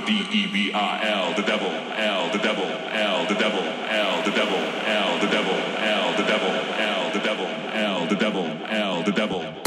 the D E B I L, the devil, L, the devil, L, the devil, L, the devil, L, the devil, L, the devil, L, the devil, L, the devil, L, the devil.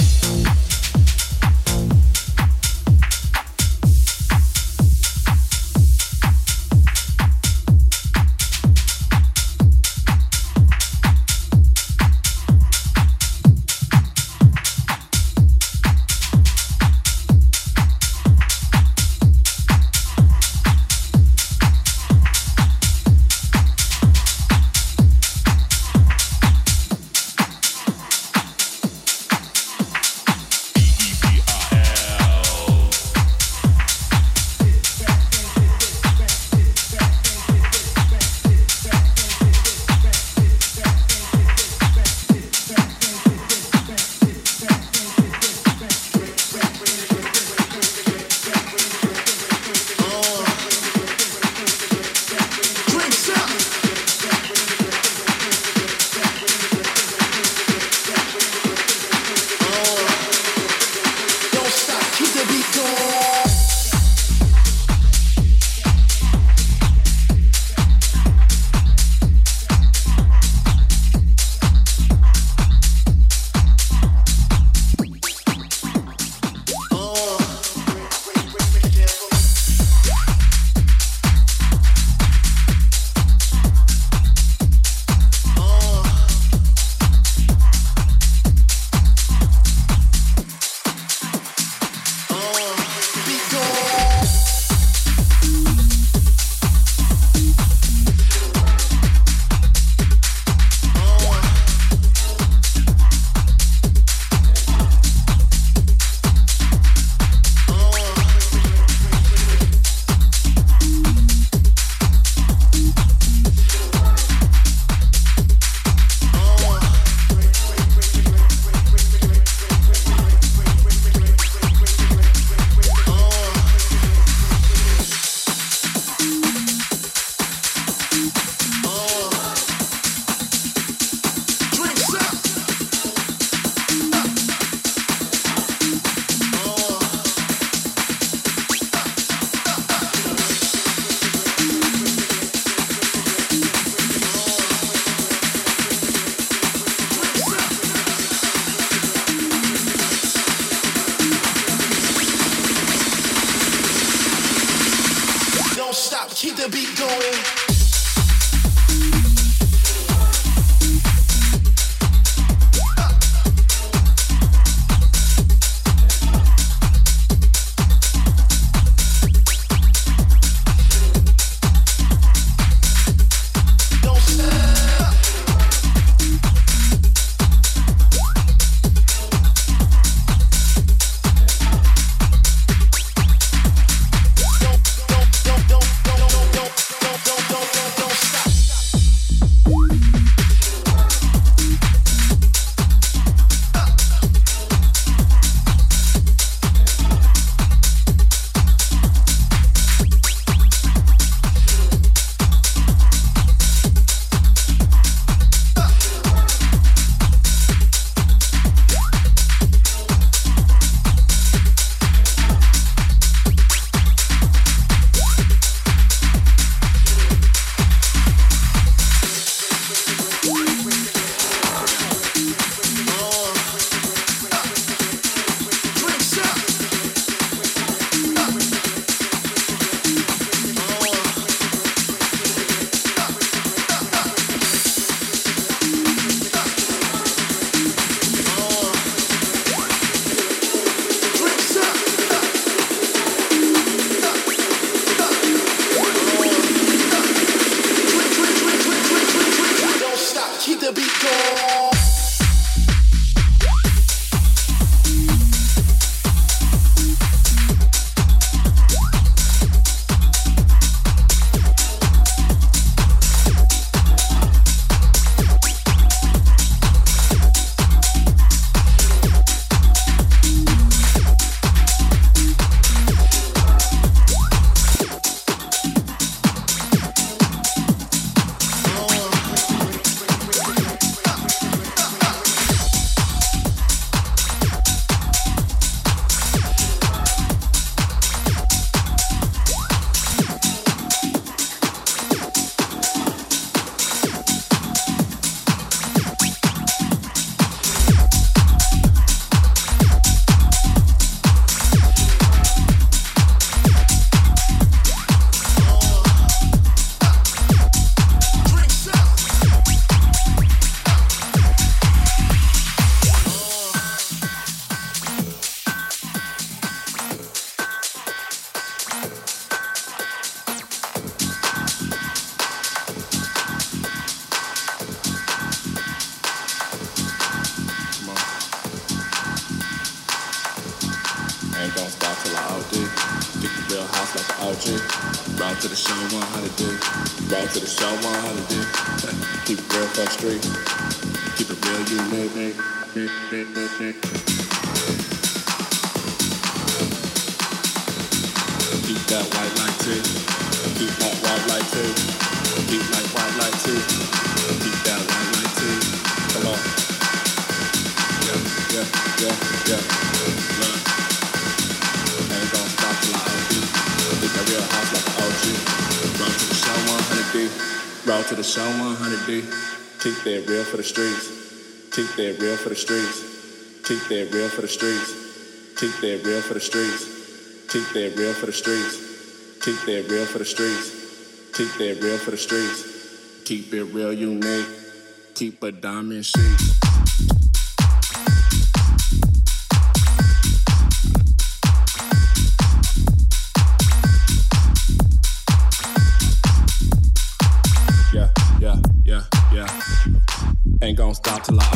For the streets. Keep that real for the streets. Keep that real for the streets. Keep that real for the streets. Keep that real for the streets. Keep that real for the streets. Keep it real unique. Keep a diamond sheet. Yeah, yeah, yeah, yeah. Ain't gonna stop till I.